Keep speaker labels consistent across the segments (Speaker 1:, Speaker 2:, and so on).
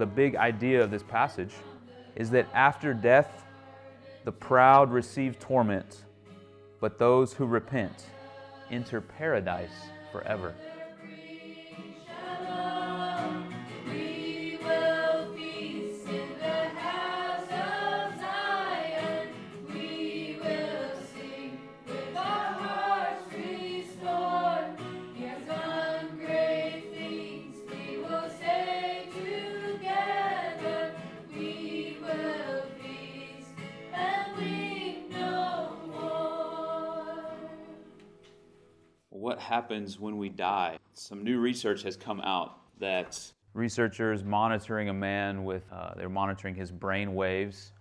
Speaker 1: the big idea of this passage, is that after death, the proud receive torment, but those who repent enter paradise forever. Happens when we die. Some new research has come out that researchers monitoring a man with, uh, they're monitoring his brain waves.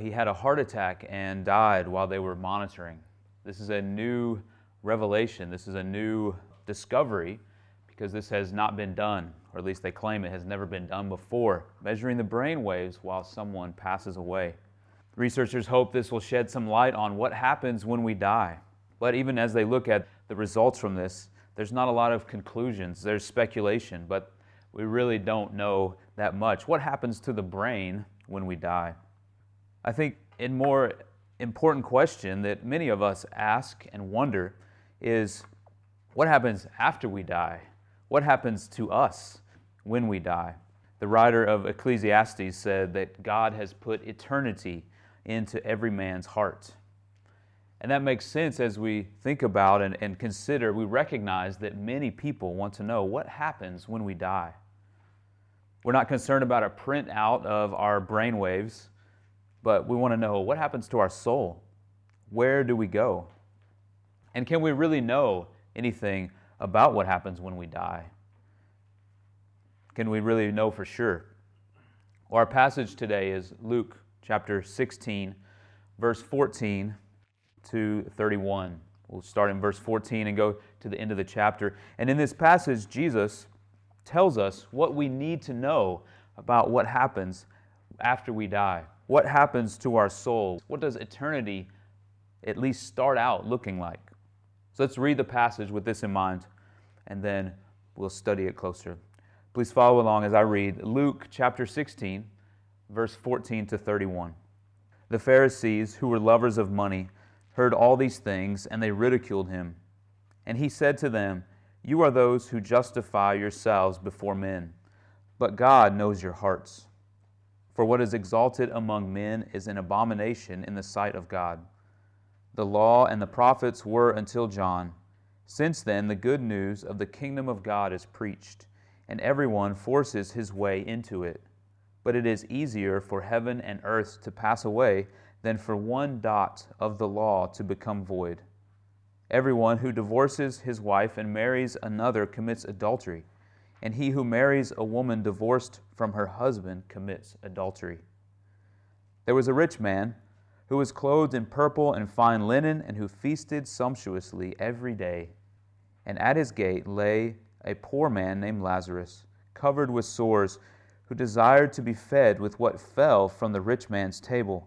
Speaker 1: He had a heart attack and died while they were monitoring. This is a new revelation. This is a new discovery because this has not been done, or at least they claim it has never been done before, measuring the brain waves while someone passes away. Researchers hope this will shed some light on what happens when we die. But even as they look at the results from this, there's not a lot of conclusions. There's speculation, but we really don't know that much. What happens to the brain when we die? I think a more important question that many of us ask and wonder is what happens after we die? What happens to us when we die? The writer of Ecclesiastes said that God has put eternity into every man's heart. And that makes sense as we think about and, and consider, we recognize that many people want to know what happens when we die. We're not concerned about a printout of our brain waves, but we want to know what happens to our soul? Where do we go? And can we really know anything about what happens when we die? Can we really know for sure? Well, our passage today is Luke chapter 16, verse 14 to 31. We'll start in verse 14 and go to the end of the chapter. And in this passage, Jesus tells us what we need to know about what happens after we die. What happens to our soul? What does eternity at least start out looking like? So let's read the passage with this in mind, and then we'll study it closer. Please follow along as I read Luke chapter 16, verse 14 to 31. The Pharisees, who were lovers of money, heard all these things, and they ridiculed him. And he said to them, You are those who justify yourselves before men, but God knows your hearts. For what is exalted among men is an abomination in the sight of God. The law and the prophets were until John. Since then, the good news of the kingdom of God is preached, and everyone forces his way into it. But it is easier for heaven and earth to pass away than for one dot of the law to become void. Everyone who divorces his wife and marries another commits adultery, and he who marries a woman divorced from her husband commits adultery. There was a rich man who was clothed in purple and fine linen, and who feasted sumptuously every day. And at his gate lay a poor man named Lazarus, covered with sores, who desired to be fed with what fell from the rich man's table.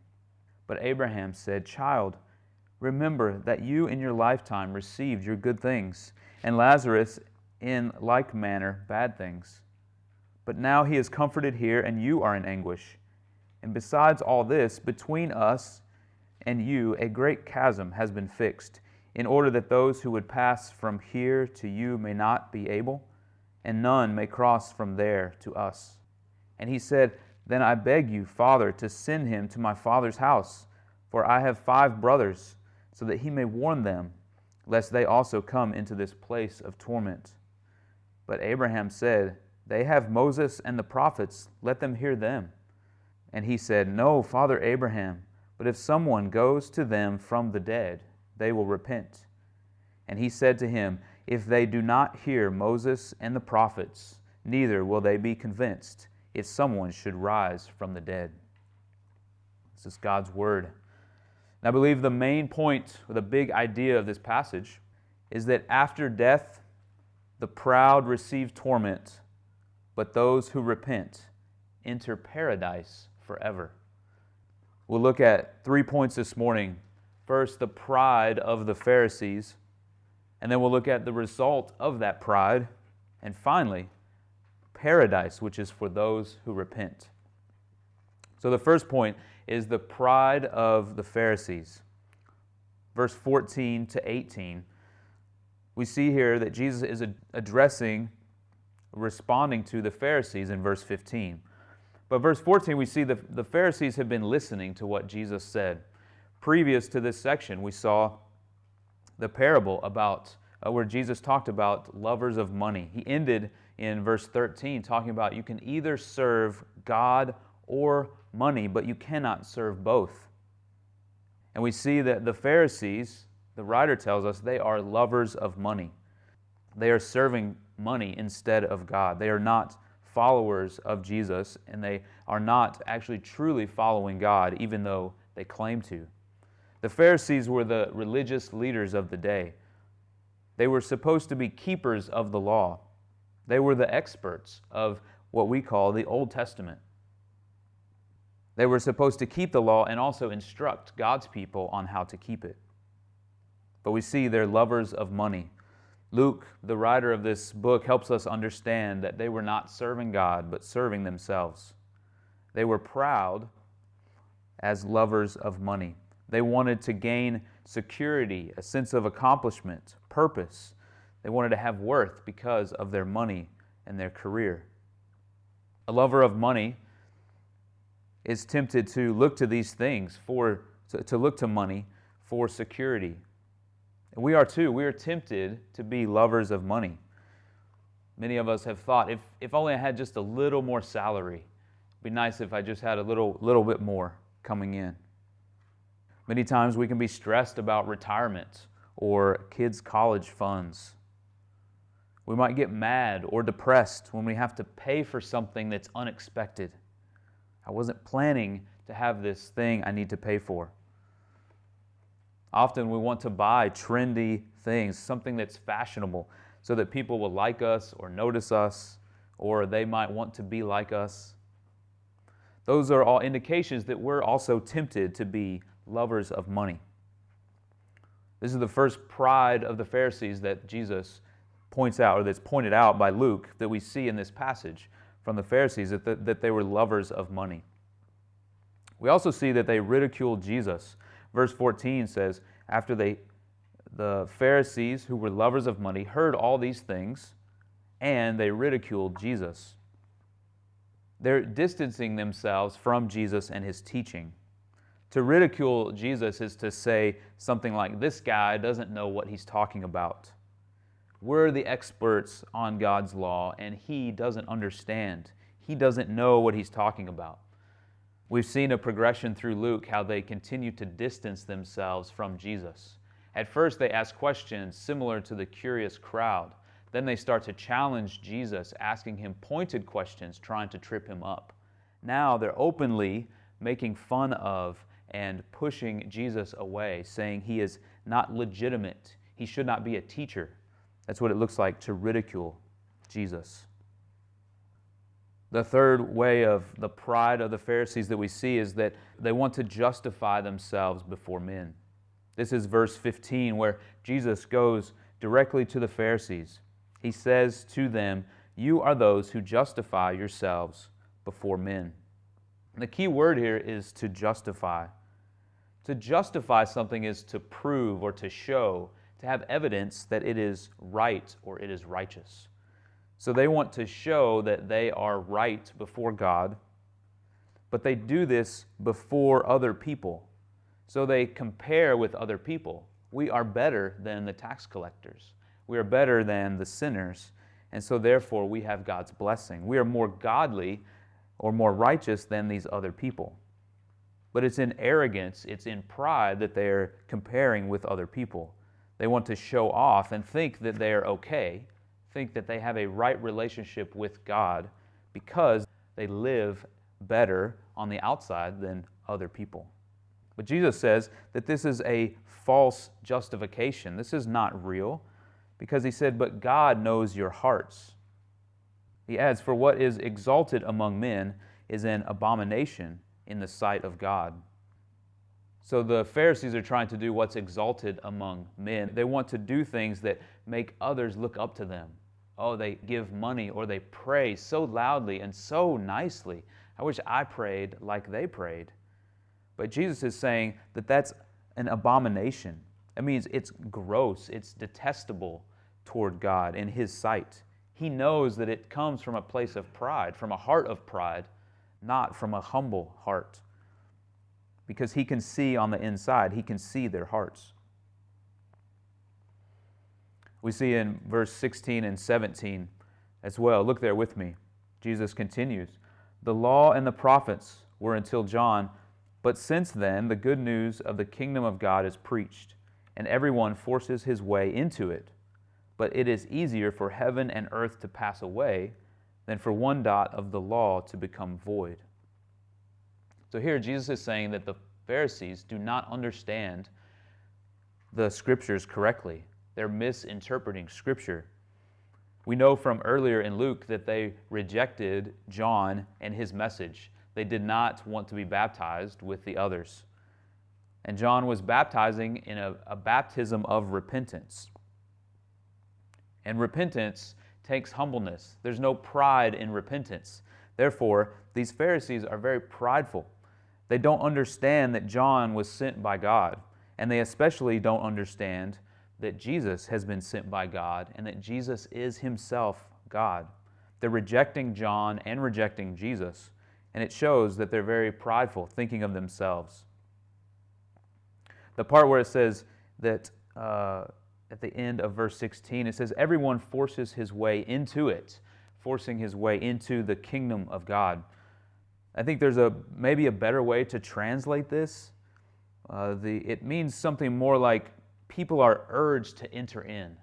Speaker 1: But Abraham said, Child, remember that you in your lifetime received your good things, and Lazarus in like manner bad things. But now he is comforted here, and you are in anguish. And besides all this, between us and you a great chasm has been fixed, in order that those who would pass from here to you may not be able, and none may cross from there to us. And he said, then I beg you, Father, to send him to my father's house, for I have five brothers, so that he may warn them, lest they also come into this place of torment. But Abraham said, They have Moses and the prophets, let them hear them. And he said, No, Father Abraham, but if someone goes to them from the dead, they will repent. And he said to him, If they do not hear Moses and the prophets, neither will they be convinced if someone should rise from the dead. This is God's word. And I believe the main point, or the big idea of this passage, is that after death, the proud receive torment, but those who repent enter paradise forever. We'll look at three points this morning. First, the pride of the Pharisees, and then we'll look at the result of that pride, and finally, paradise, which is for those who repent. So the first point is the pride of the Pharisees. Verse 14 to 18, we see here that Jesus is addressing, responding to the Pharisees in verse 15. But verse 14, we see the, the Pharisees have been listening to what Jesus said. Previous to this section, we saw the parable about uh, where Jesus talked about lovers of money. He ended in verse 13 talking about you can either serve God or money, but you cannot serve both. And we see that the Pharisees, the writer tells us, they are lovers of money. They are serving money instead of God. They are not followers of Jesus, and they are not actually truly following God, even though they claim to. The Pharisees were the religious leaders of the day. They were supposed to be keepers of the law. They were the experts of what we call the Old Testament. They were supposed to keep the law and also instruct God's people on how to keep it. But we see they're lovers of money. Luke, the writer of this book, helps us understand that they were not serving God, but serving themselves. They were proud as lovers of money. They wanted to gain security, a sense of accomplishment, purpose. They wanted to have worth because of their money and their career. A lover of money is tempted to look to these things for to, look to money for security. And we are too. We are tempted to be lovers of money. Many of us have thought, if, if only I had just a little more salary, it'd be nice if I just had a little, little bit more coming in. Many times we can be stressed about retirement or kids' college funds. We might get mad or depressed when we have to pay for something that's unexpected. I wasn't planning to have this thing I need to pay for. Often we want to buy trendy things, something that's fashionable, so that people will like us or notice us, or they might want to be like us. Those are all indications that we're also tempted to be lovers of money. This is the first pride of the Pharisees that Jesus points out, or that's pointed out by Luke, that we see in this passage from the Pharisees that, the, that they were lovers of money. We also see that they ridiculed Jesus. Verse 14 says, After they, the Pharisees, who were lovers of money, heard all these things, and they ridiculed Jesus. They're distancing themselves from Jesus and his teaching. To ridicule Jesus is to say something like, This guy doesn't know what he's talking about. We're the experts on God's law, and he doesn't understand. He doesn't know what he's talking about. We've seen a progression through Luke how they continue to distance themselves from Jesus. At first, they ask questions similar to the curious crowd. Then they start to challenge Jesus, asking him pointed questions, trying to trip him up. Now they're openly making fun of and pushing Jesus away, saying he is not legitimate. He should not be a teacher. That's what it looks like to ridicule Jesus. The third way of the pride of the Pharisees that we see is that they want to justify themselves before men. This is verse 15, where Jesus goes directly to the Pharisees. He says to them, You are those who justify yourselves before men. The key word here is to justify. To justify something is to prove or to show to have evidence that it is right or it is righteous. So they want to show that they are right before God, but they do this before other people. So they compare with other people. We are better than the tax collectors, we are better than the sinners, and so therefore we have God's blessing. We are more godly or more righteous than these other people. But it's in arrogance, it's in pride that they're comparing with other people. They want to show off and think that they are okay, think that they have a right relationship with God because they live better on the outside than other people. But Jesus says that this is a false justification. This is not real because he said, But God knows your hearts. He adds, For what is exalted among men is an abomination in the sight of God. So the Pharisees are trying to do what's exalted among men. They want to do things that make others look up to them. Oh, they give money or they pray so loudly and so nicely. I wish I prayed like they prayed. But Jesus is saying that that's an abomination. That means it's gross, it's detestable toward God in His sight. He knows that it comes from a place of pride, from a heart of pride, not from a humble heart. Because He can see on the inside, He can see their hearts. We see in verse 16 and 17 as well. Look there with me. Jesus continues The law and the prophets were until John, but since then the good news of the kingdom of God is preached, and everyone forces his way into it. But it is easier for heaven and earth to pass away than for one dot of the law to become void. So here Jesus is saying that the Pharisees do not understand the scriptures correctly. They're misinterpreting Scripture. We know from earlier in Luke that they rejected John and his message. They did not want to be baptized with the others. And John was baptizing in a, a baptism of repentance. And repentance takes humbleness. There's no pride in repentance. Therefore, these Pharisees are very prideful. They don't understand that John was sent by God, and they especially don't understand that Jesus has been sent by God and that Jesus is himself God. They're rejecting John and rejecting Jesus, and it shows that they're very prideful, thinking of themselves. The part where it says that uh, at the end of verse 16, it says, Everyone forces his way into it, forcing his way into the kingdom of God. I think there's a maybe a better way to translate this. Uh, the, it means something more like people are urged to enter in.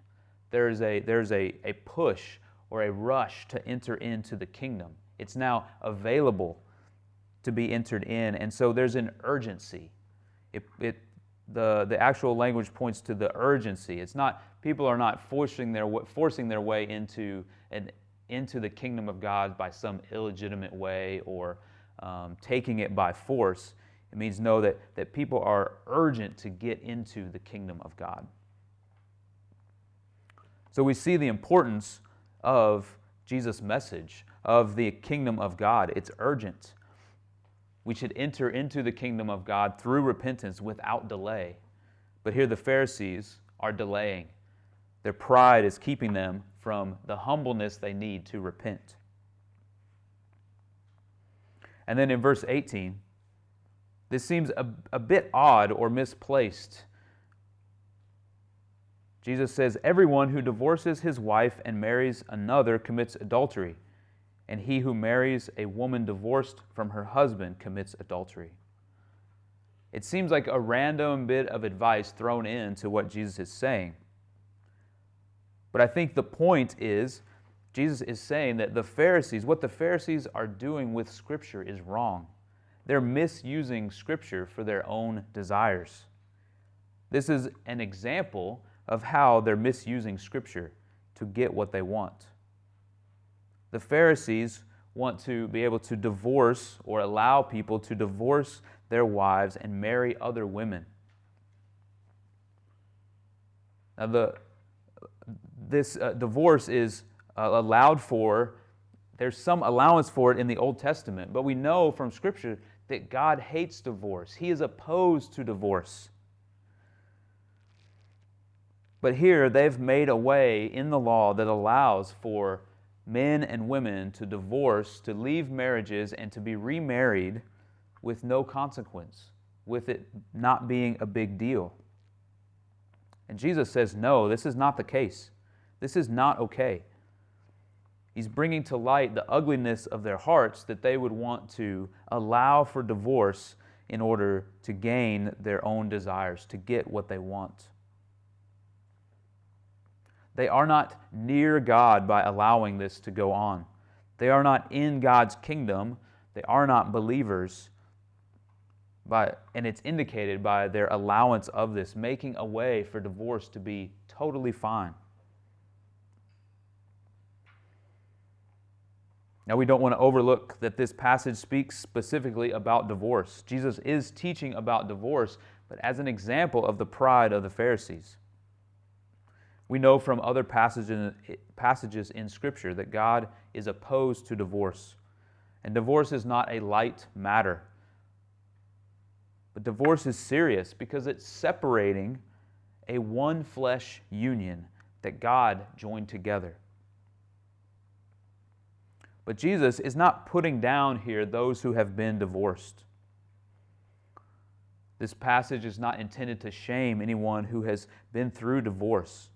Speaker 1: There's a, there's a, a push or a rush to enter into the kingdom. It's now available to be entered in. And so there's an urgency. It, it, the, the actual language points to the urgency. It's not, people are not forcing their, forcing their way into, an, into the kingdom of God by some illegitimate way or um, taking it by force. It means know that, that people are urgent to get into the kingdom of God. So we see the importance of Jesus' message, of the kingdom of God. It's urgent. We should enter into the kingdom of God through repentance without delay. But here the Pharisees are delaying. Their pride is keeping them from the humbleness they need to repent. And then in verse 18, this seems a, a bit odd or misplaced. Jesus says, Everyone who divorces his wife and marries another commits adultery, and he who marries a woman divorced from her husband commits adultery. It seems like a random bit of advice thrown into what Jesus is saying. But I think the point is, Jesus is saying that the Pharisees, what the Pharisees are doing with Scripture is wrong. They're misusing Scripture for their own desires. This is an example of how they're misusing Scripture to get what they want. The Pharisees want to be able to divorce or allow people to divorce their wives and marry other women. Now, the, this uh, divorce is uh, allowed for, there's some allowance for it in the Old Testament, but we know from Scripture that God hates divorce, He is opposed to divorce. But here they've made a way in the law that allows for men and women to divorce, to leave marriages, and to be remarried with no consequence, with it not being a big deal. And Jesus says, no, this is not the case. This is not okay. He's bringing to light the ugliness of their hearts that they would want to allow for divorce in order to gain their own desires, to get what they want. They are not near God by allowing this to go on. They are not in God's kingdom, they are not believers. By, and it's indicated by their allowance of this, making a way for divorce to be totally fine. Now, we don't want to overlook that this passage speaks specifically about divorce. Jesus is teaching about divorce, but as an example of the pride of the Pharisees. We know from other passages, in Scripture that God is opposed to divorce. And divorce is not a light matter. But divorce is serious because it's separating a one flesh union that God joined together. But Jesus is not putting down here those who have been divorced. This passage is not intended to shame anyone who has been through divorce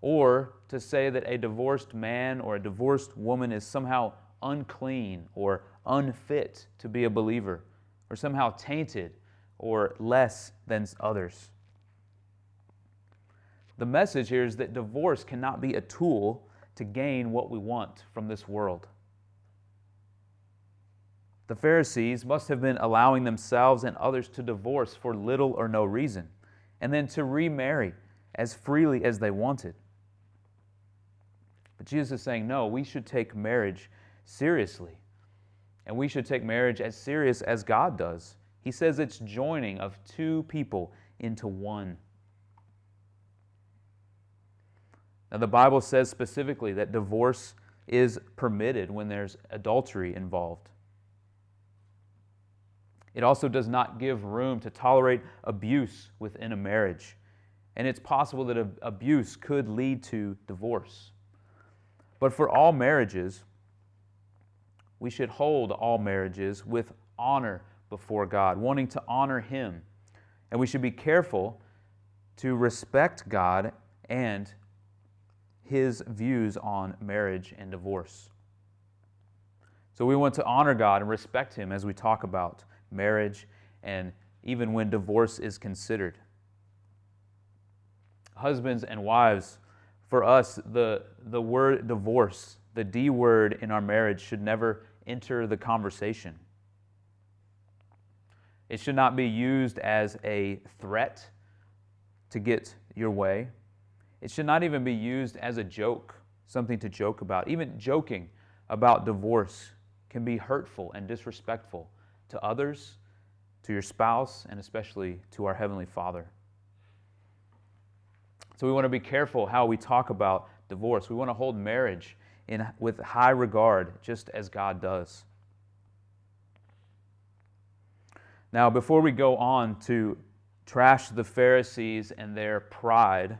Speaker 1: or to say that a divorced man or a divorced woman is somehow unclean or unfit to be a believer or somehow tainted or less than others. The message here is that divorce cannot be a tool to gain what we want from this world. The Pharisees must have been allowing themselves and others to divorce for little or no reason, and then to remarry as freely as they wanted. But Jesus is saying, no, we should take marriage seriously. And we should take marriage as serious as God does. He says it's joining of two people into one. Now, the Bible says specifically that divorce is permitted when there's adultery involved. It also does not give room to tolerate abuse within a marriage. And it's possible that abuse could lead to divorce. But for all marriages, we should hold all marriages with honor before God, wanting to honor Him. And we should be careful to respect God and His views on marriage and divorce. So we want to honor God and respect Him as we talk about marriage, and even when divorce is considered. Husbands and wives, for us, the, the word divorce, the D word in our marriage, should never enter the conversation. It should not be used as a threat to get your way. It should not even be used as a joke, something to joke about. Even joking about divorce can be hurtful and disrespectful to others, to your spouse, and especially to our Heavenly Father. So we want to be careful how we talk about divorce. We want to hold marriage in, with high regard, just as God does. Now, before we go on to trash the Pharisees and their pride,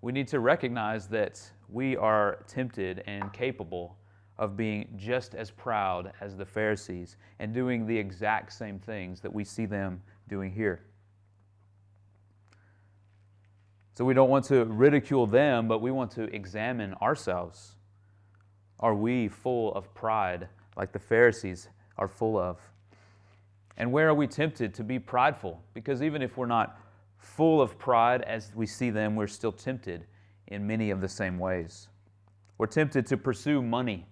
Speaker 1: we need to recognize that we are tempted and capable of being just as proud as the Pharisees and doing the exact same things that we see them doing here. So we don't want to ridicule them, but we want to examine ourselves. Are we full of pride like the Pharisees are full of? And where are we tempted to be prideful? Because even if we're not full of pride as we see them, we're still tempted in many of the same ways. We're tempted to pursue money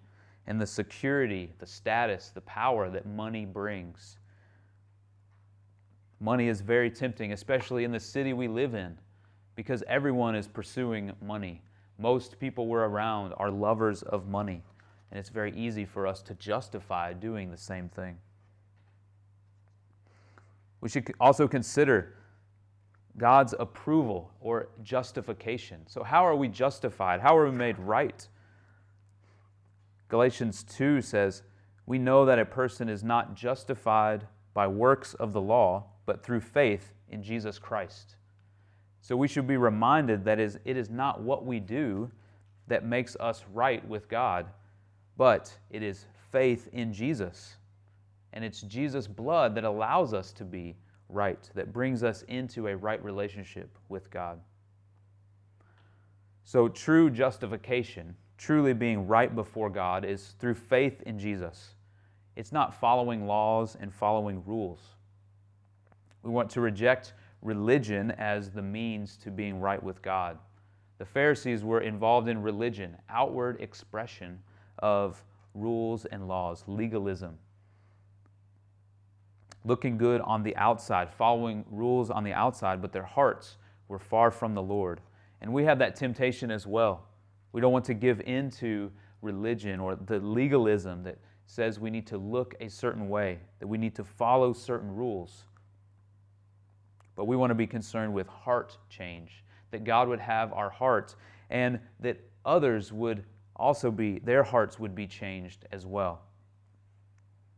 Speaker 1: and the security, the status, the power that money brings. Money is very tempting, especially in the city we live in, because everyone is pursuing money. Most people we're around are lovers of money, and it's very easy for us to justify doing the same thing. We should also consider God's approval or justification. So, how are we justified? How are we made right? Galatians 2 says, We know that a person is not justified by works of the law, but through faith in Jesus Christ. So we should be reminded that it is not what we do that makes us right with God, but it is faith in Jesus. And it's Jesus' blood that allows us to be right, that brings us into a right relationship with God. So, true justification truly being right before God is through faith in Jesus. It's not following laws and following rules. We want to reject religion as the means to being right with God. The Pharisees were involved in religion, outward expression of rules and laws, legalism. Looking good on the outside, following rules on the outside, but their hearts were far from the Lord. And we have that temptation as well. We don't want to give in to religion or the legalism that says we need to look a certain way, that we need to follow certain rules. But we want to be concerned with heart change, that God would have our hearts and that others would also be, their hearts would be changed as well.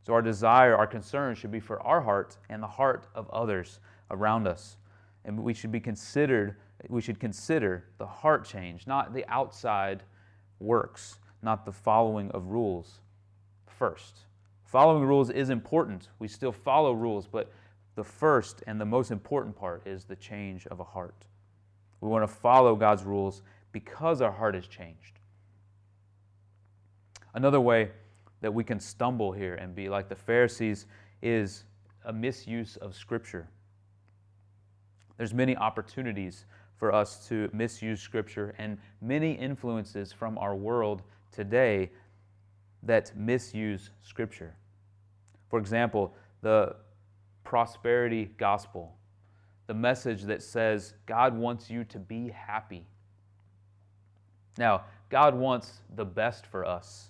Speaker 1: So our desire, our concern should be for our heart and the heart of others around us. And we should be considered, we should consider the heart change, not the outside works, not the following of rules first. Following rules is important. We still follow rules, but the first and the most important part is the change of a heart. We want to follow God's rules because our heart has changed. Another way that we can stumble here and be like the Pharisees is a misuse of Scripture. There's many opportunities for us to misuse Scripture and many influences from our world today that misuse Scripture. For example, the prosperity gospel, the message that says God wants you to be happy. Now, God wants the best for us.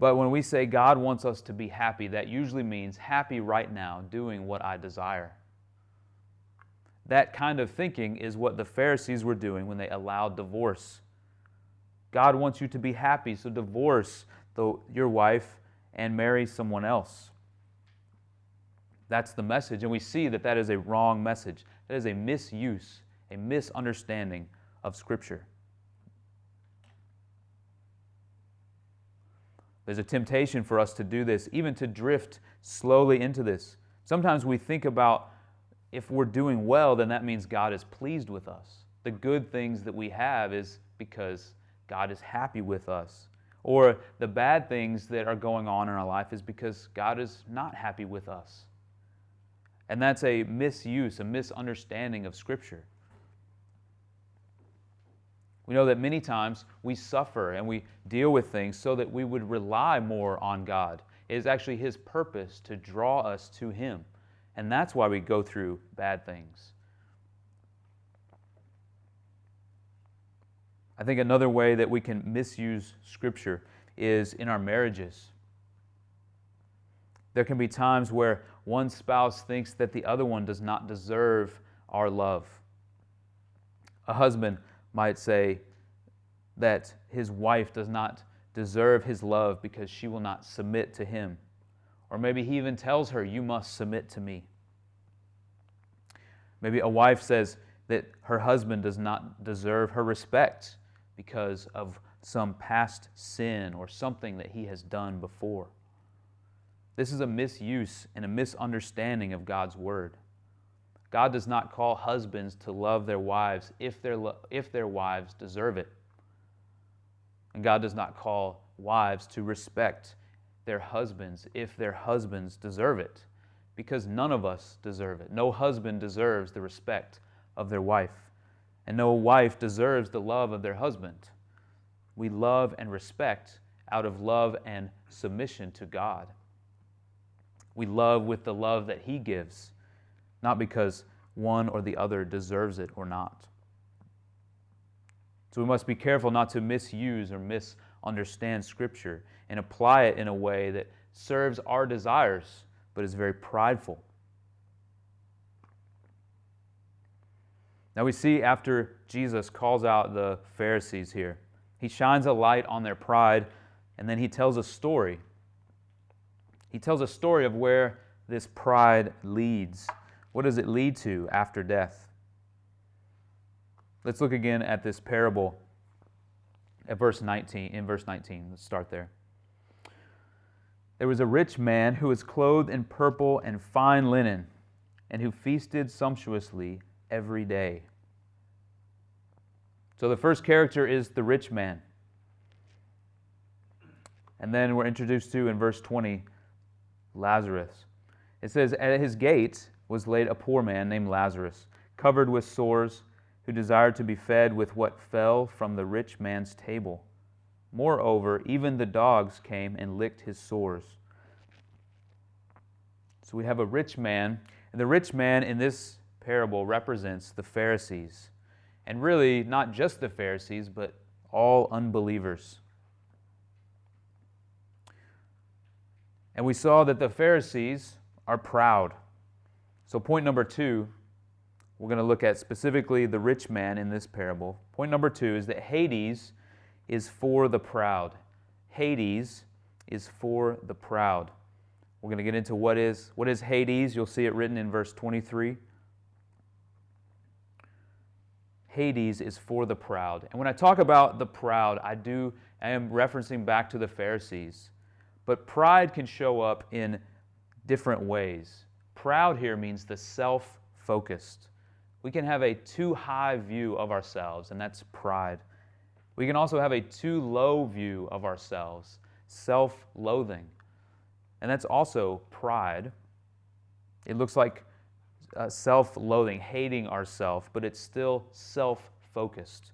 Speaker 1: But when we say God wants us to be happy, that usually means happy right now, doing what I desire. That kind of thinking is what the Pharisees were doing when they allowed divorce. God wants you to be happy, so divorce the, your wife and marry someone else. That's the message, and we see that that is a wrong message. That is a misuse, a misunderstanding of Scripture. There's a temptation for us to do this, even to drift slowly into this. Sometimes we think about if we're doing well, then that means God is pleased with us. The good things that we have is because God is happy with us. Or the bad things that are going on in our life is because God is not happy with us. And that's a misuse, a misunderstanding of Scripture. We know that many times we suffer and we deal with things so that we would rely more on God. It is actually His purpose to draw us to Him. And that's why we go through bad things. I think another way that we can misuse Scripture is in our marriages. There can be times where one spouse thinks that the other one does not deserve our love. A husband might say that his wife does not deserve his love because she will not submit to him. Or maybe he even tells her, You must submit to me. Maybe a wife says that her husband does not deserve her respect because of some past sin or something that he has done before. This is a misuse and a misunderstanding of God's word. God does not call husbands to love their wives if their, if their wives deserve it. And God does not call wives to respect their husbands if their husbands deserve it, because none of us deserve it. No husband deserves the respect of their wife, and no wife deserves the love of their husband. We love and respect out of love and submission to God. We love with the love that He gives not because one or the other deserves it or not. So we must be careful not to misuse or misunderstand Scripture and apply it in a way that serves our desires but is very prideful. Now we see after Jesus calls out the Pharisees here, he shines a light on their pride and then he tells a story. He tells a story of where this pride leads. What does it lead to after death? Let's look again at this parable at verse 19, in verse 19. Let's start there. There was a rich man who was clothed in purple and fine linen, and who feasted sumptuously every day. So the first character is the rich man. And then we're introduced to in verse 20 Lazarus. It says, At his gate was laid a poor man named Lazarus, covered with sores, who desired to be fed with what fell from the rich man's table. Moreover, even the dogs came and licked his sores. So we have a rich man, and the rich man in this parable represents the Pharisees. And really, not just the Pharisees, but all unbelievers. And we saw that the Pharisees are proud. So, point number two, we're going to look at specifically the rich man in this parable. Point number two is that Hades is for the proud. Hades is for the proud. We're going to get into what is what is Hades. You'll see it written in verse 23. Hades is for the proud. And when I talk about the proud, I do I am referencing back to the Pharisees. But pride can show up in different ways. Proud here means the self-focused. We can have a too high view of ourselves, and that's pride. We can also have a too low view of ourselves, self-loathing. And that's also pride. It looks like uh, self loathing, hating ourselves, but it's still self focused.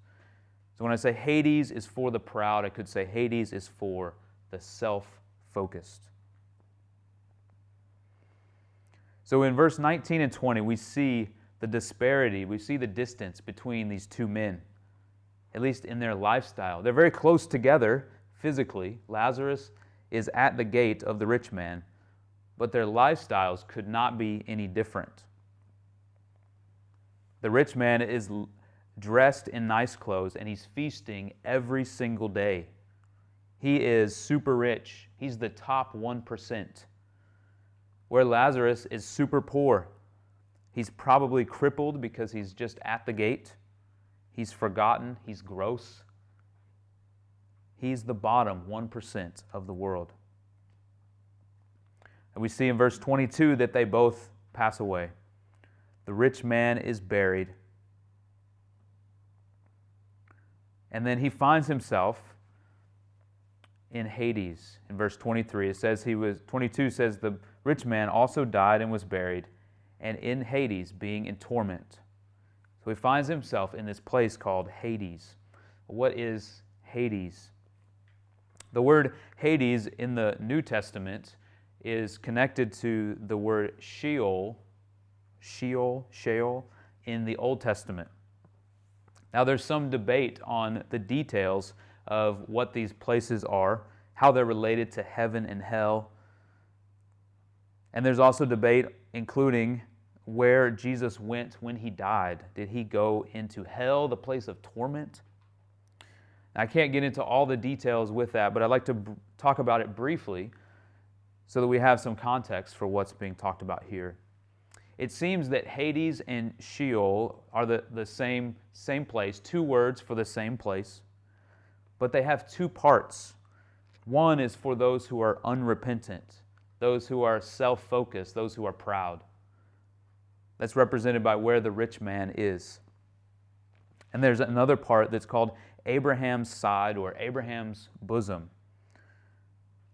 Speaker 1: So when I say Hades is for the proud, I could say Hades is for the self focused. So in verse 19 and 20, we see the disparity, we see the distance between these two men, at least in their lifestyle. They're very close together physically. Lazarus is at the gate of the rich man, but their lifestyles could not be any different. The rich man is dressed in nice clothes and he's feasting every single day. He is super rich. He's the top 1%. Where Lazarus is super poor. He's probably crippled because he's just at the gate. He's forgotten. He's gross. He's the bottom 1% of the world. And we see in verse 22 that they both pass away. The rich man is buried. And then he finds himself in Hades. In verse 23, it says he was 22 says the rich man also died and was buried and in Hades being in torment. So he finds himself in this place called Hades. What is Hades? The word Hades in the New Testament is connected to the word Sheol Sheol, Sheol in the Old Testament. Now, there's some debate on the details of what these places are, how they're related to heaven and hell. And there's also debate including where Jesus went when he died. Did he go into hell, the place of torment? I can't get into all the details with that, but I'd like to b- talk about it briefly so that we have some context for what's being talked about here it seems that Hades and Sheol are the, the same, same place, two words for the same place, but they have two parts. One is for those who are unrepentant, those who are self focused, those who are proud. That's represented by where the rich man is. And there's another part that's called Abraham's side or Abraham's bosom.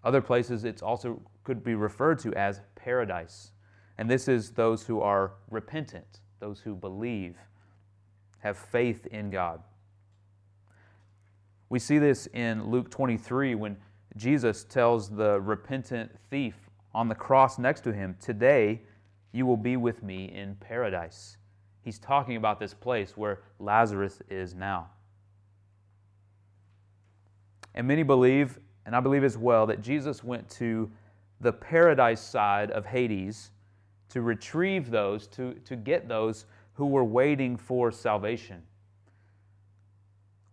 Speaker 1: Other places it's also could be referred to as paradise. And this is those who are repentant, those who believe, have faith in God. We see this in Luke 23 when Jesus tells the repentant thief on the cross next to him, Today you will be with me in paradise. He's talking about this place where Lazarus is now. And many believe, and I believe as well, that Jesus went to the paradise side of Hades to retrieve those, to, to get those who were waiting for salvation.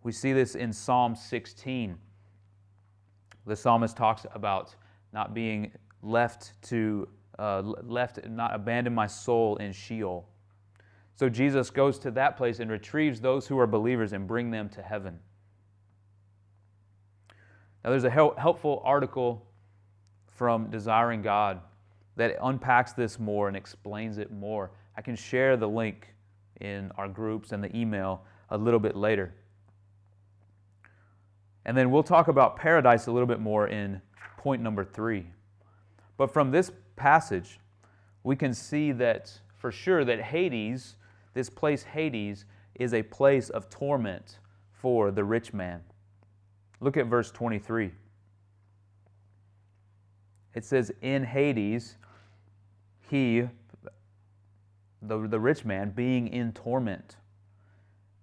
Speaker 1: We see this in Psalm 16. The psalmist talks about not being left to uh, left not abandon my soul in Sheol. So Jesus goes to that place and retrieves those who are believers and bring them to heaven. Now there's a helpful article from Desiring God that unpacks this more and explains it more. I can share the link in our groups and the email a little bit later. And then we'll talk about paradise a little bit more in point number three. But from this passage, we can see that for sure that Hades, this place Hades, is a place of torment for the rich man. Look at verse 23. It says, In Hades, he, the, the rich man, being in torment.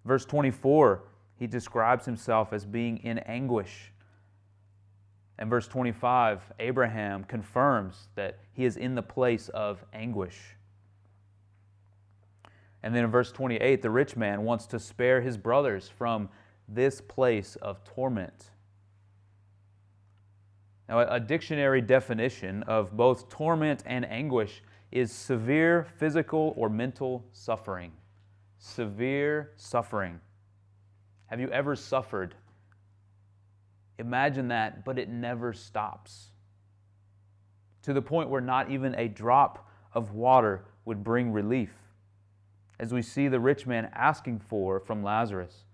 Speaker 1: Verse 24, he describes himself as being in anguish. And verse 25, Abraham confirms that he is in the place of anguish. And then in verse 28, the rich man wants to spare his brothers from this place of torment. Now, a dictionary definition of both torment and anguish is severe physical or mental suffering. Severe suffering. Have you ever suffered? Imagine that, but it never stops. To the point where not even a drop of water would bring relief, as we see the rich man asking for from Lazarus.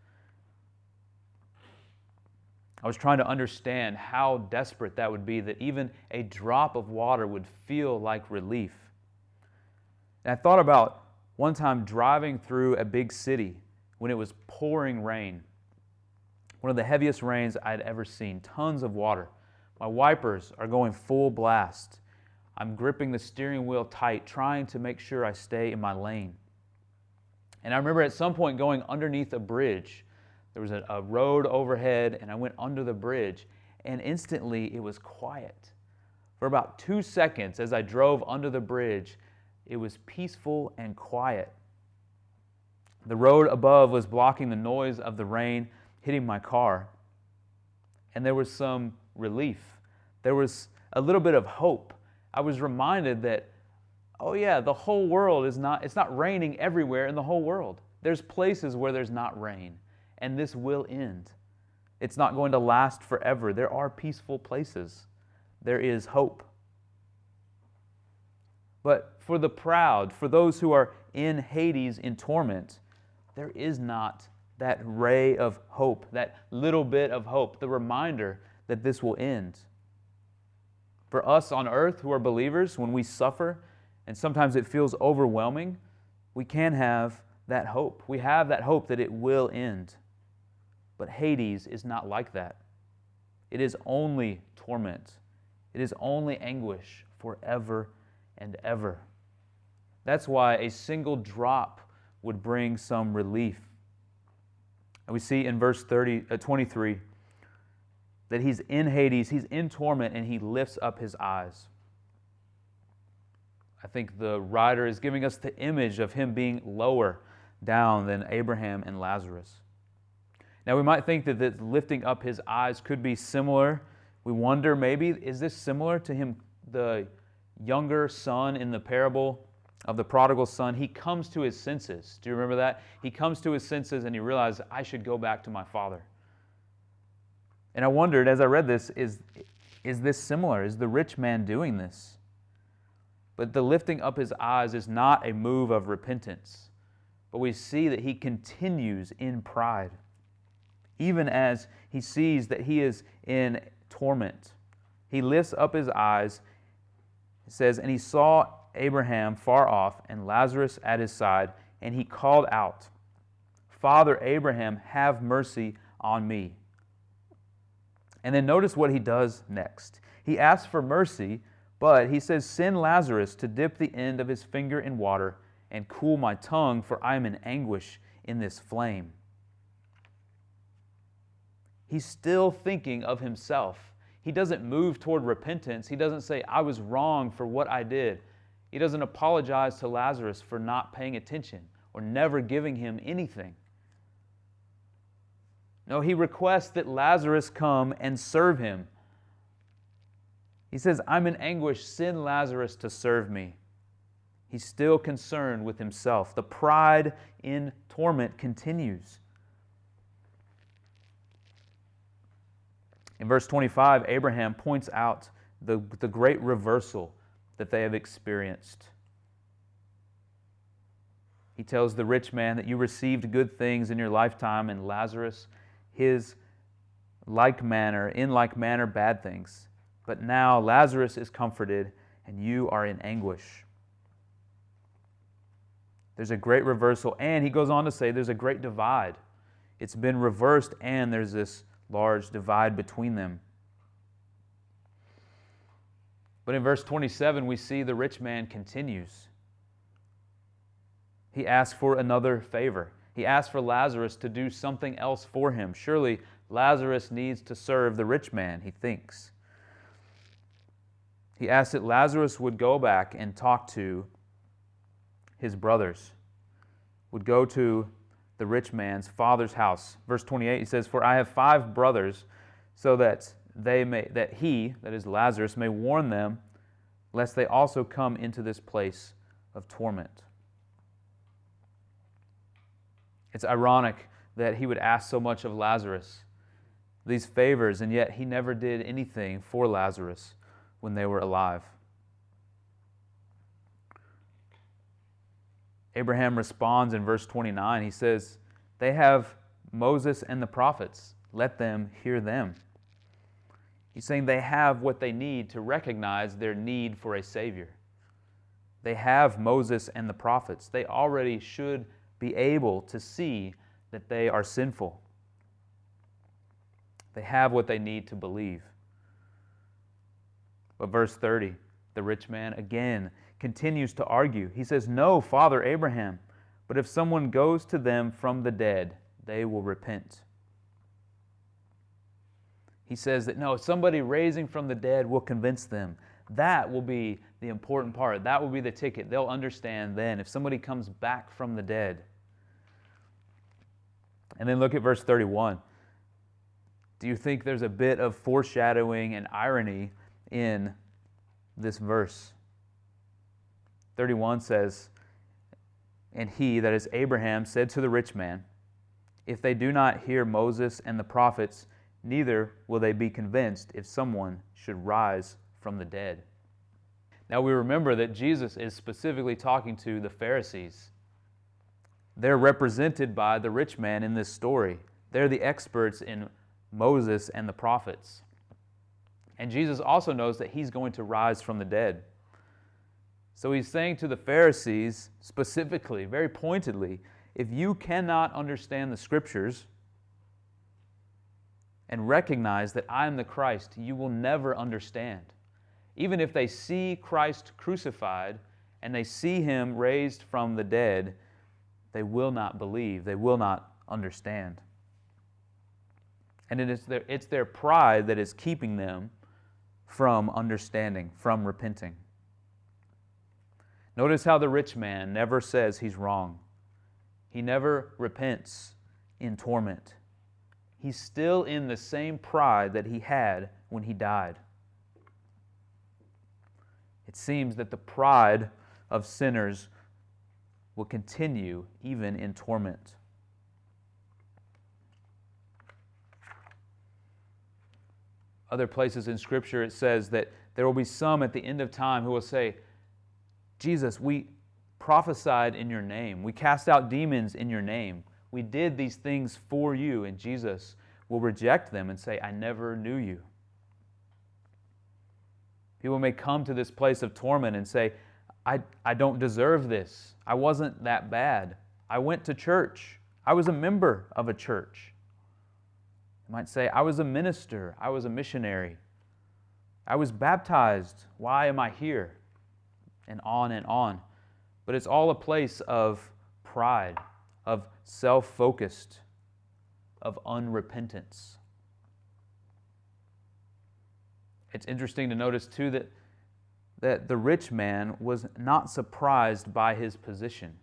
Speaker 1: I was trying to understand how desperate that would be that even a drop of water would feel like relief. And I thought about one time driving through a big city when it was pouring rain. One of the heaviest rains I'd ever seen, tons of water. My wipers are going full blast. I'm gripping the steering wheel tight, trying to make sure I stay in my lane. And I remember at some point going underneath a bridge there was a, a road overhead, and I went under the bridge, and instantly it was quiet. For about two seconds, as I drove under the bridge, it was peaceful and quiet. The road above was blocking the noise of the rain hitting my car. And there was some relief. There was a little bit of hope. I was reminded that, oh, yeah, the whole world is not, it's not raining everywhere in the whole world. There's places where there's not rain and this will end. It's not going to last forever. There are peaceful places, there is hope. But for the proud, for those who are in Hades in torment, there is not that ray of hope, that little bit of hope, the reminder that this will end. For us on earth who are believers, when we suffer, and sometimes it feels overwhelming, we can have that hope. We have that hope that it will end. But Hades is not like that. It is only torment, it is only anguish forever and ever. That's why a single drop would bring some relief. And we see in verse 30, uh, 23 that he's in Hades, he's in torment, and he lifts up his eyes. I think the writer is giving us the image of him being lower down than Abraham and Lazarus. Now, we might think that this lifting up his eyes could be similar. We wonder maybe, is this similar to him, the younger son in the parable of the prodigal son? He comes to his senses. Do you remember that? He comes to his senses and he realizes, I should go back to my father. And I wondered as I read this, is, is this similar? Is the rich man doing this? But the lifting up his eyes is not a move of repentance, but we see that he continues in pride even as he sees that he is in torment. He lifts up his eyes, says, and he saw Abraham far off and Lazarus at his side, and he called out, Father Abraham, have mercy on me. And then notice what he does next. He asks for mercy, but he says, Send Lazarus to dip the end of his finger in water and cool my tongue, for I am in anguish in this flame he's still thinking of himself. He doesn't move toward repentance. He doesn't say, I was wrong for what I did. He doesn't apologize to Lazarus for not paying attention or never giving him anything. No, he requests that Lazarus come and serve him. He says, I'm in anguish. Send Lazarus to serve me. He's still concerned with himself. The pride in torment continues. In verse 25, Abraham points out the, the great reversal that they have experienced. He tells the rich man that you received good things in your lifetime, and Lazarus, his like manner, in like manner, bad things. But now Lazarus is comforted, and you are in anguish. There's a great reversal, and he goes on to say there's a great divide. It's been reversed, and there's this large divide between them. But in verse 27, we see the rich man continues. He asks for another favor. He asks for Lazarus to do something else for him. Surely Lazarus needs to serve the rich man, he thinks. He asks that Lazarus would go back and talk to his brothers, would go to the rich man's father's house. Verse 28, he says, For I have five brothers, so that they may that he, that is Lazarus, may warn them, lest they also come into this place of torment. It's ironic that he would ask so much of Lazarus, these favors, and yet he never did anything for Lazarus when they were alive. Abraham responds in verse 29. He says, They have Moses and the prophets. Let them hear them. He's saying they have what they need to recognize their need for a Savior. They have Moses and the prophets. They already should be able to see that they are sinful. They have what they need to believe. But verse 30, the rich man again continues to argue. He says, No, Father Abraham, but if someone goes to them from the dead, they will repent. He says that no, somebody raising from the dead will convince them. That will be the important part. That will be the ticket. They'll understand then if somebody comes back from the dead. And then look at verse 31. Do you think there's a bit of foreshadowing and irony in this verse? 31 says, And he, that is Abraham, said to the rich man, If they do not hear Moses and the prophets, neither will they be convinced if someone should rise from the dead. Now we remember that Jesus is specifically talking to the Pharisees. They're represented by the rich man in this story. They're the experts in Moses and the prophets. And Jesus also knows that he's going to rise from the dead. So he's saying to the Pharisees specifically, very pointedly, if you cannot understand the scriptures and recognize that I am the Christ, you will never understand. Even if they see Christ crucified and they see him raised from the dead, they will not believe, they will not understand. And it is their, it's their pride that is keeping them from understanding, from repenting. Notice how the rich man never says he's wrong. He never repents in torment. He's still in the same pride that he had when he died. It seems that the pride of sinners will continue even in torment. Other places in Scripture it says that there will be some at the end of time who will say, Jesus, we prophesied in your name. We cast out demons in your name. We did these things for you. And Jesus will reject them and say, I never knew you. People may come to this place of torment and say, I, I don't deserve this. I wasn't that bad. I went to church. I was a member of a church. You might say, I was a minister. I was a missionary. I was baptized. Why am I here? and on and on. But it's all a place of pride, of self focused, of unrepentance. It's interesting to notice, too, that, that the rich man was not surprised by his position.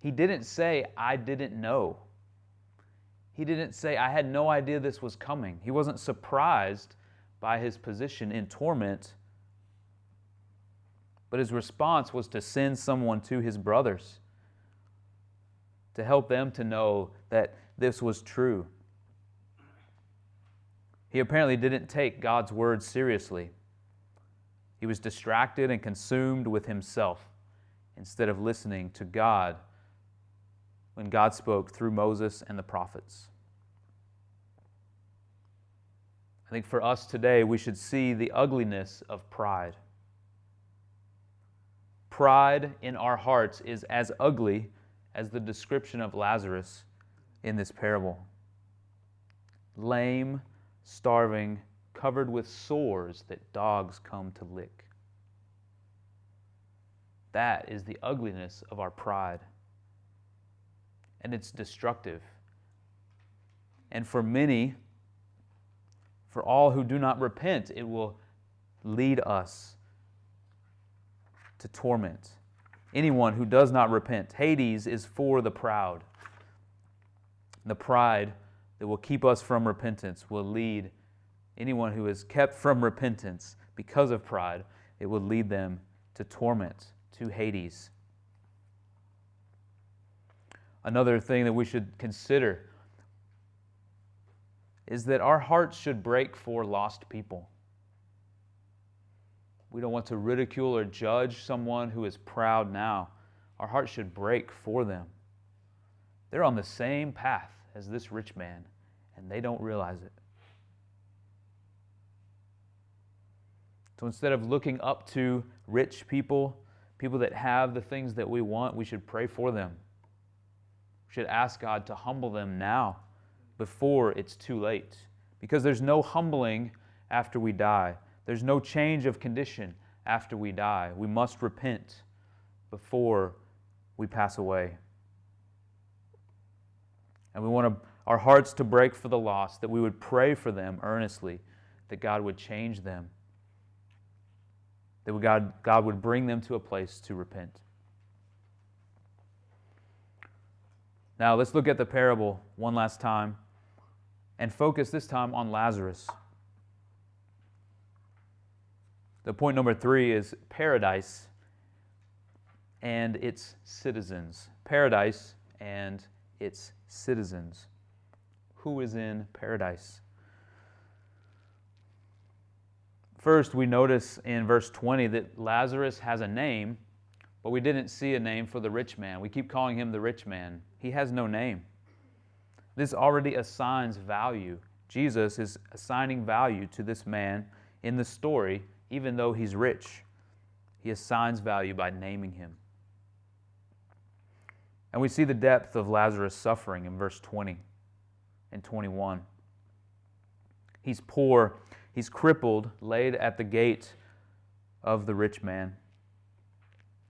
Speaker 1: He didn't say, I didn't know. He didn't say, I had no idea this was coming. He wasn't surprised by his position in torment but his response was to send someone to his brothers to help them to know that this was true. He apparently didn't take God's word seriously. He was distracted and consumed with himself instead of listening to God when God spoke through Moses and the prophets. I think for us today, we should see the ugliness of pride pride in our hearts is as ugly as the description of Lazarus in this parable. lame, starving, covered with sores that dogs come to lick. That is the ugliness of our pride. And it's destructive. And for many, for all who do not repent, it will lead us to torment. Anyone who does not repent, Hades is for the proud. The pride that will keep us from repentance will lead anyone who is kept from repentance because of pride, it will lead them to torment, to Hades. Another thing that we should consider is that our hearts should break for lost people. We don't want to ridicule or judge someone who is proud now. Our hearts should break for them. They're on the same path as this rich man, and they don't realize it. So instead of looking up to rich people, people that have the things that we want, we should pray for them. We should ask God to humble them now before it's too late. Because there's no humbling after we die, there's no change of condition after we die. We must repent before we pass away. And we want our hearts to break for the lost, that we would pray for them earnestly, that God would change them, that God, God would bring them to a place to repent. Now, let's look at the parable one last time and focus this time on Lazarus. The point number three is paradise and its citizens. Paradise and its citizens. Who is in paradise? First, we notice in verse 20 that Lazarus has a name, but we didn't see a name for the rich man. We keep calling him the rich man. He has no name. This already assigns value. Jesus is assigning value to this man in the story, even though he's rich. He assigns value by naming him. And we see the depth of Lazarus' suffering in verse 20 and 21. He's poor, he's crippled, laid at the gate of the rich man,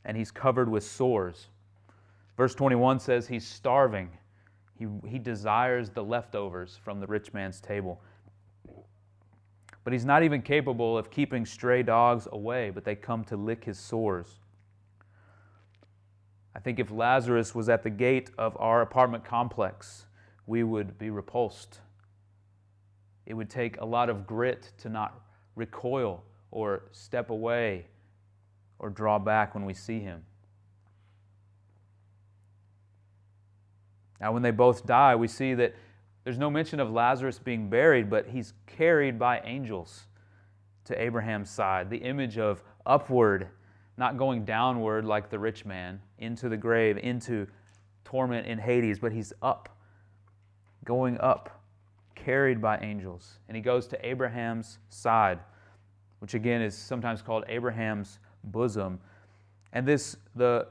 Speaker 1: and he's covered with sores. Verse 21 says he's starving he, he desires the leftovers from the rich man's table. But he's not even capable of keeping stray dogs away, but they come to lick his sores. I think if Lazarus was at the gate of our apartment complex, we would be repulsed. It would take a lot of grit to not recoil or step away or draw back when we see him. Now, when they both die, we see that there's no mention of Lazarus being buried, but he's carried by angels to Abraham's side. The image of upward, not going downward like the rich man into the grave, into torment in Hades, but he's up, going up, carried by angels. And he goes to Abraham's side, which again is sometimes called Abraham's bosom. And this, the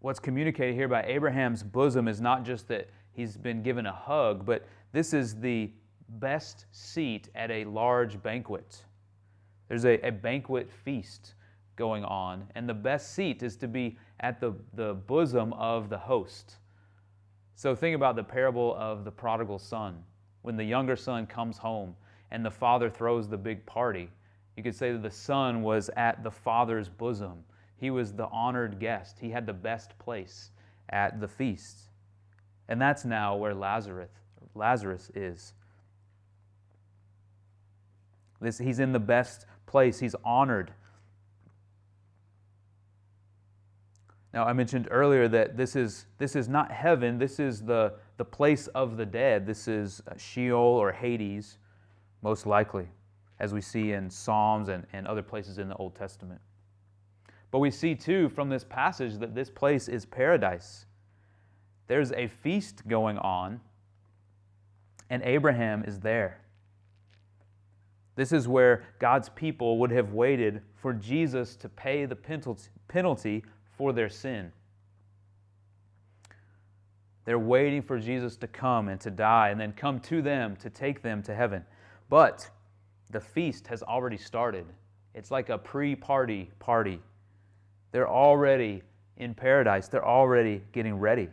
Speaker 1: what's communicated here by Abraham's bosom is not just that he's been given a hug, but this is the best seat at a large banquet. There's a, a banquet feast going on, and the best seat is to be at the, the bosom of the host. So think about the parable of the prodigal son. When the younger son comes home and the father throws the big party, you could say that the son was at the father's bosom he was the honored guest. He had the best place at the feast. And that's now where Lazarus, Lazarus is. This, he's in the best place. He's honored. Now, I mentioned earlier that this is, this is not heaven, this is the, the place of the dead. This is uh, Sheol or Hades, most likely, as we see in Psalms and, and other places in the Old Testament. But we see too from this passage that this place is paradise. There's a feast going on, and Abraham is there. This is where God's people would have waited for Jesus to pay the penalty for their sin. They're waiting for Jesus to come and to die and then come to them to take them to heaven. But the feast has already started. It's like a pre party party. They're already in paradise, they're already getting ready.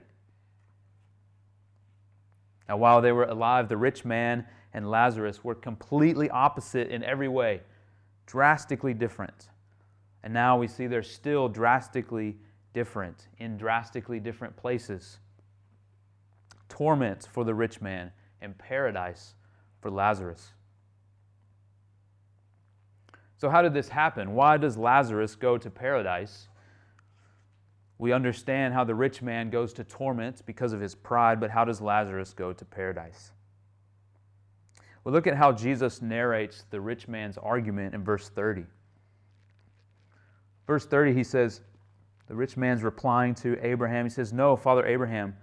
Speaker 1: Now, while they were alive, the rich man and Lazarus were completely opposite in every way, drastically different. And now we see they're still drastically different in drastically different places torment for the rich man and paradise for Lazarus. So, how did this happen? Why does Lazarus go to paradise? We understand how the rich man goes to torment because of his pride, but how does Lazarus go to paradise? Well, look at how Jesus narrates the rich man's argument in verse 30. Verse 30, he says, The rich man's replying to Abraham. He says, No, Father Abraham,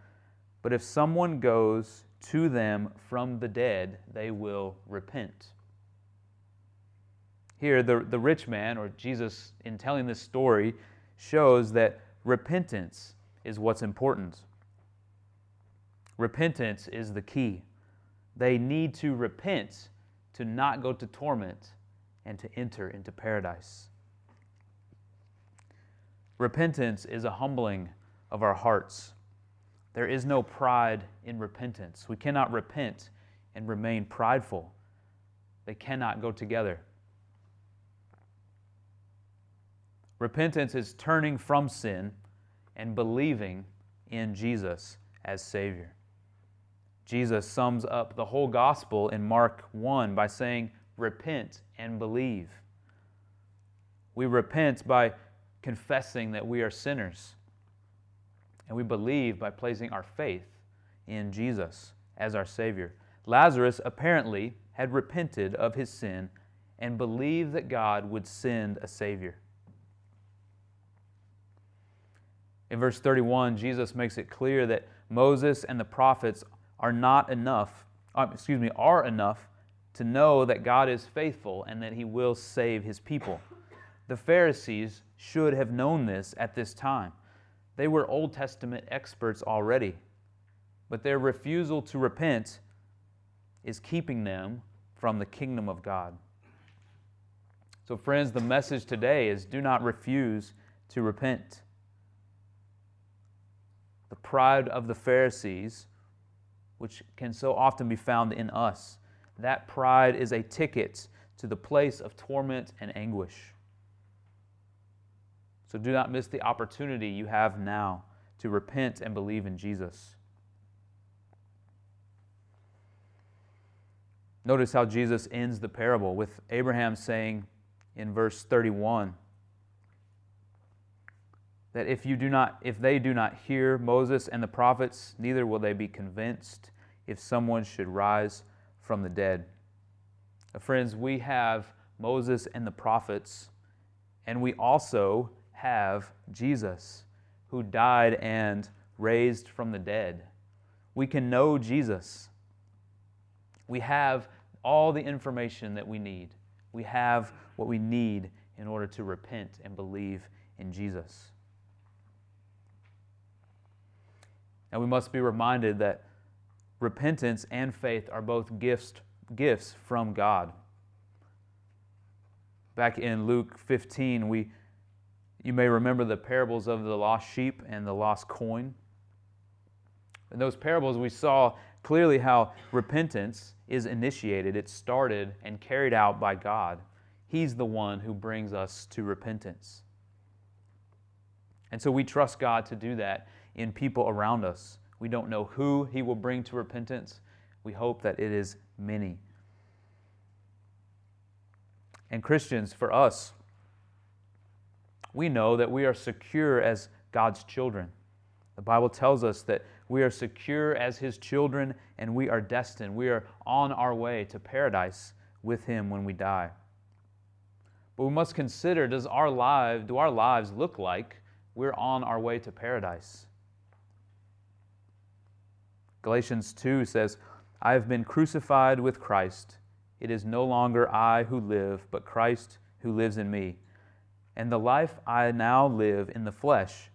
Speaker 1: but if someone goes to them from the dead, they will repent. Here, the, the rich man, or Jesus, in telling this story, shows that repentance is what's important. Repentance is the key. They need to repent to not go to torment and to enter into paradise. Repentance is a humbling of our hearts. There is no pride in repentance. We cannot repent and remain prideful, they cannot go together. Repentance is turning from sin and believing in Jesus as Savior. Jesus sums up the whole gospel in Mark 1 by saying, Repent and believe. We repent by confessing that we are sinners and we believe by placing our faith in Jesus as our Savior. Lazarus apparently had repented of his sin and believed that God would send a Savior. In verse 31, Jesus makes it clear that Moses and the prophets are not enough, uh, excuse me, are enough to know that God is faithful and that he will save his people. The Pharisees should have known this at this time. They were Old Testament experts already, but their refusal to repent is keeping them from the kingdom of God. So, friends, the message today is do not refuse to repent. Pride of the Pharisees, which can so often be found in us, that pride is a ticket to the place of torment and anguish. So do not miss the opportunity you have now to repent and believe in Jesus. Notice how Jesus ends the parable with Abraham saying in verse 31 that if you do not if they do not hear Moses and the prophets neither will they be convinced if someone should rise from the dead. Friends, we have Moses and the prophets and we also have Jesus, who died and raised from the dead. We can know Jesus. We have all the information that we need. We have what we need in order to repent and believe in Jesus. And we must be reminded that repentance and faith are both gifts, gifts from God. Back in Luke 15, we you may remember the parables of the lost sheep and the lost coin. In those parables, we saw clearly how repentance is initiated, it's started and carried out by God. He's the one who brings us to repentance. And so we trust God to do that in people around us. We don't know who He will bring to repentance. We hope that it is many. And Christians, for us, we know that we are secure as God's children. The Bible tells us that we are secure as His children and we are destined. We are on our way to paradise with Him when we die. But we must consider does our life, do our lives look like we're on our way to paradise? Galatians 2 says, I have been crucified with Christ. It is no longer I who live, but Christ who lives in me. And the life I now live in the flesh,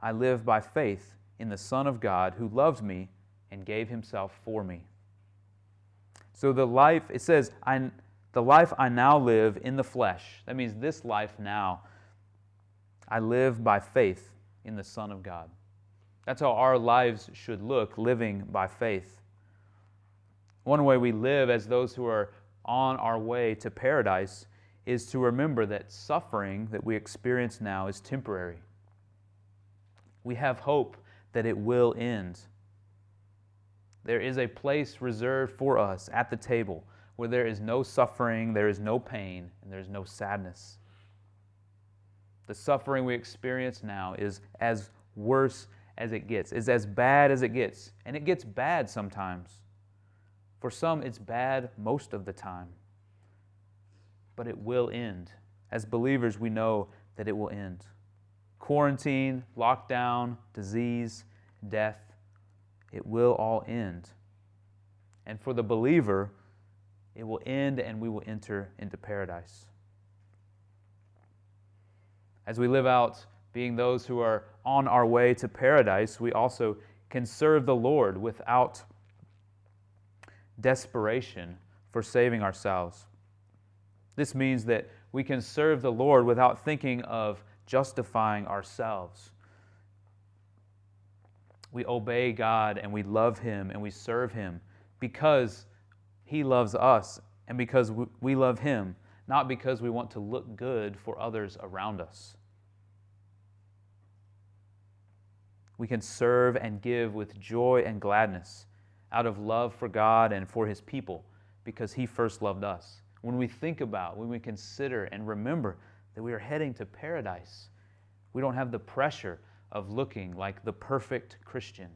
Speaker 1: I live by faith in the Son of God who loved me and gave himself for me. So the life, it says, I, the life I now live in the flesh, that means this life now, I live by faith in the Son of God. That's how our lives should look, living by faith. One way we live as those who are on our way to paradise is to remember that suffering that we experience now is temporary. We have hope that it will end. There is a place reserved for us at the table where there is no suffering, there is no pain, and there is no sadness. The suffering we experience now is as worse as it gets, is as bad as it gets, and it gets bad sometimes. For some, it's bad most of the time. But it will end. As believers, we know that it will end. Quarantine, lockdown, disease, death, it will all end. And for the believer, it will end and we will enter into paradise. As we live out being those who are on our way to paradise, we also can serve the Lord without desperation for saving ourselves. This means that we can serve the Lord without thinking of justifying ourselves we obey God and we love Him and we serve Him because He loves us and because we love Him, not because we want to look good for others around us. We can serve and give with joy and gladness out of love for God and for His people because He first loved us. When we think about, when we consider and remember that we are heading to paradise, we don't have the pressure of looking like the perfect Christian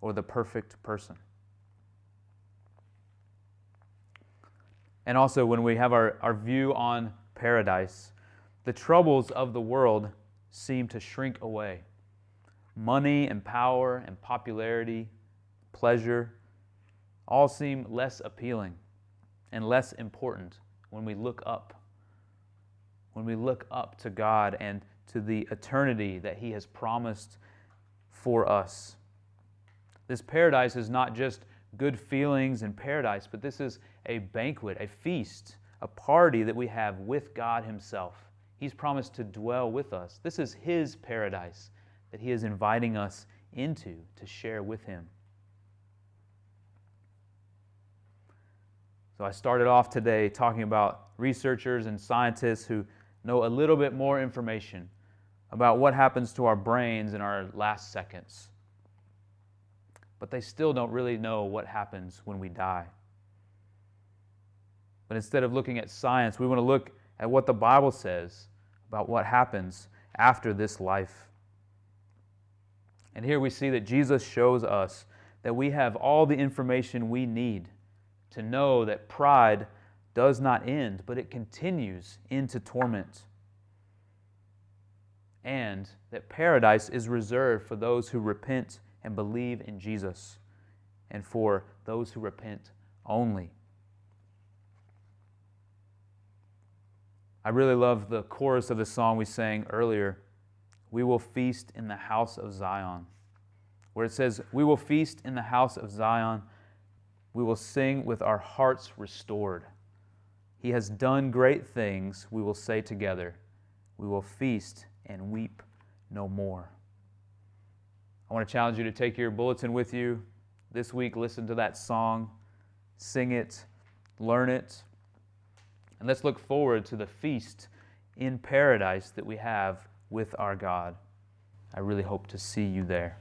Speaker 1: or the perfect person. And also, when we have our, our view on paradise, the troubles of the world seem to shrink away. Money and power and popularity, pleasure, all seem less appealing and less important when we look up. When we look up to God and to the eternity that He has promised for us. This paradise is not just good feelings and paradise, but this is a banquet, a feast, a party that we have with God Himself. He's promised to dwell with us. This is His paradise that He is inviting us into to share with Him. So I started off today talking about researchers and scientists who know a little bit more information about what happens to our brains in our last seconds. But they still don't really know what happens when we die. But instead of looking at science, we want to look at what the Bible says about what happens after this life. And here we see that Jesus shows us that we have all the information we need to know that pride does not end, but it continues into torment and that paradise is reserved for those who repent and believe in Jesus, and for those who repent only. I really love the chorus of the song we sang earlier We will feast in the house of Zion, where it says, We will feast in the house of Zion. We will sing with our hearts restored. He has done great things, we will say together. We will feast and weep no more. I want to challenge you to take your bulletin with you this week, listen to that song, sing it, learn it, and let's look forward to the feast in paradise that we have with our God. I really hope to see you there.